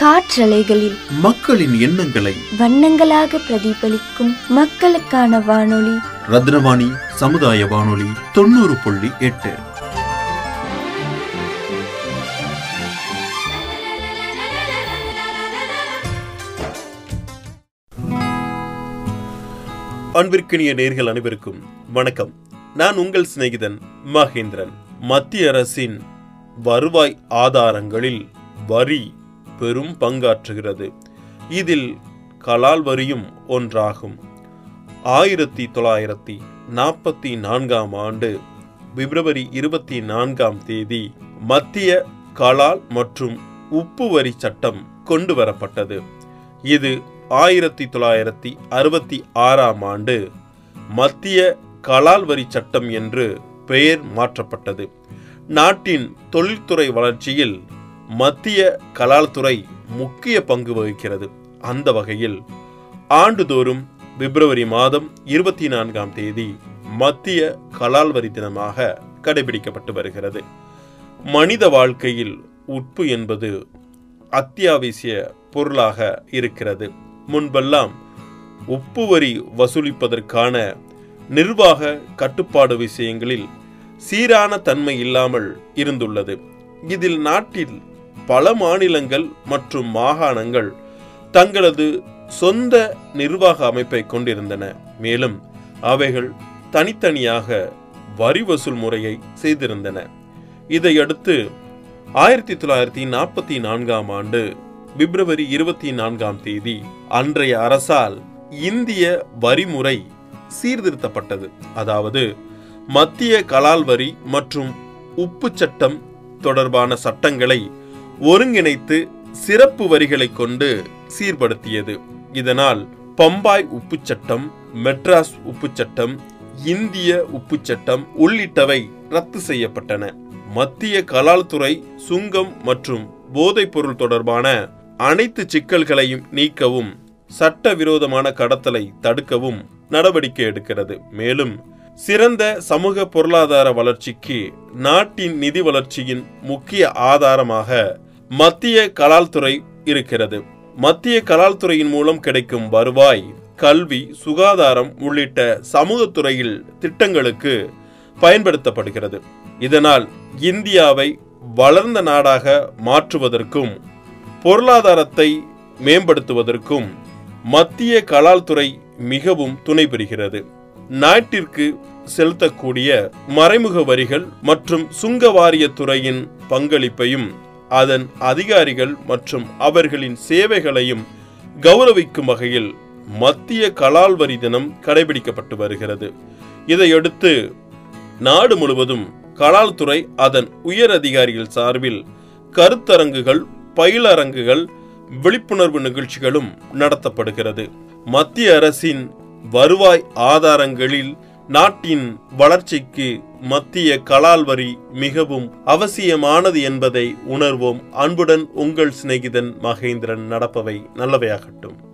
காற்றலைகளில் மக்களின் எண்ணங்களை வண்ணங்களாக பிரதிபலிக்கும் மக்களுக்கான வானொலி. ரத்னவாணி சமுதாய வானொலி தொண்ணூறு புள்ளி எட்டு. அன்பிற்கினிய நேர்கள் அனைவருக்கும் வணக்கம். நான் உங்கள் சிநேகிதன் மகேந்திரன். மத்திய அரசின் வருவாய் ஆதாரங்களில் வரி பெரும் பங்காற்றுகிறது. இதில் கலால் வரியும் ஒன்றாகும். ஆயிரத்தி தொள்ளாயிரத்தி நாற்பத்தி நான்காம் ஆண்டு பிப்ரவரி இருபத்தி நான்காம் தேதி மத்திய கலால் மற்றும் உப்பு வரி சட்டம் கொண்டு வரப்பட்டது. இது ஆயிரத்தி தொள்ளாயிரத்தி அறுபத்தி ஆறாம் ஆண்டு மத்திய கலால் வரி சட்டம் என்று பெயர் மாற்றப்பட்டது. நாட்டின் தொழில்துறை வளர்ச்சியில் மத்திய கலால்துறை முக்கிய பங்கு வகிக்கிறது. அந்த வகையில் ஆண்டுதோறும் பிப்ரவரி மாதம் இருபத்தி நான்காம் தேதி மத்திய கலால் வரி தினமாக கடைபிடிக்கப்பட்டு வருகிறது. மனித வாழ்க்கையில் உப்பு என்பது அத்தியாவசிய பொருளாக இருக்கிறது. முன்பெல்லாம் உப்பு வரி வசூலிப்பதற்கான நிர்வாக கட்டுப்பாடு விஷயங்களில் சீரான தன்மை இல்லாமல் இருந்துள்ளது. இதில் நாட்டில் பல மாநிலங்கள் மற்றும் மாகாணங்கள் தங்களது சொந்த நிர்வாக அமைப்பை கொண்டிருந்தன. மேலும் அவைகள் தனித்தனியாக வரி வசூல் முறையை செய்திருந்தன. இதையடுத்து ஆயிரத்தி தொள்ளாயிரத்தி நாற்பத்தி நான்காம் ஆண்டு பிப்ரவரி இருபத்தி நான்காம் தேதி அன்றைய அரசால் இந்திய வரிமுறை சீர்திருத்தப்பட்டது. அதாவது மத்திய கலால் வரி மற்றும் உப்பு சட்டம் தொடர்பான சட்டங்களை ஒருங்கிணைத்து சிறப்பு வரிகளை கொண்டு சீர்படுத்தியது. இதனால் பம்பாய் உப்பு சட்டம் மெட்ராஸ் உப்பு சட்டம் இந்திய உப்பு சட்டம் உள்ளிட்டவை ரத்து செய்யப்பட்டன. மத்திய கலால்துறை சுங்கம் மற்றும் போதைப் பொருள் தொடர்பான அனைத்து சிக்கல்களையும் நீக்கவும் சட்டவிரோதமான கடத்தலை தடுக்கவும் நடவடிக்கை எடுக்கிறது. மேலும் சிறந்த சமூக பொருளாதார வளர்ச்சிக்கு நாட்டின் நிதி வளர்ச்சியின் முக்கிய ஆதாரமாக மத்திய கலால் துறை இருக்கிறது. மத்திய கலால் துறையின் மூலம் கிடைக்கும் வருவாய் கல்வி சுகாதாரம் உள்ளிட்ட சமூகத்துறையில் திட்டங்களுக்கு பயன்படுத்தப்படுகிறது. இதனால் இந்தியாவை வளர்ந்த நாடாக மாற்றுவதற்கும் பொருளாதாரத்தை மேம்படுத்துவதற்கும் மத்திய கலால் துறை மிகவும் துணை புரிகிறது. நாட்டிற்கு செலுத்தக்கூடிய மறைமுக வரிகள் மற்றும் சுங்க வாரிய துறையின் பங்களிப்பையும் அதன் அதிகாரிகள் மற்றும் அவர்களின் சேவைகளையும் கௌரவிக்கும் வகையில் மத்திய கலால் வரி தினம் கடைபிடிக்கப்பட்டு வருகிறது. இதையடுத்து நாடு முழுவதும் கலால் துறை அதன் உயர் அதிகாரிகள் சார்பில் கருத்தரங்குகள் பயிலரங்குகள் விழிப்புணர்வு நிகழ்ச்சிகளும் நடத்தப்படுகிறது. மத்திய அரசின் வருவாய் ஆதாரங்களில் நாட்டின் வளர்ச்சிக்கு மத்திய கலால் வரி மிகவும் அவசியமானது என்பதை உணர்வோம். அன்புடன் உங்கள் சிநேகிதன் மகேந்திரன். நடப்பவை நல்லவையாகட்டும்.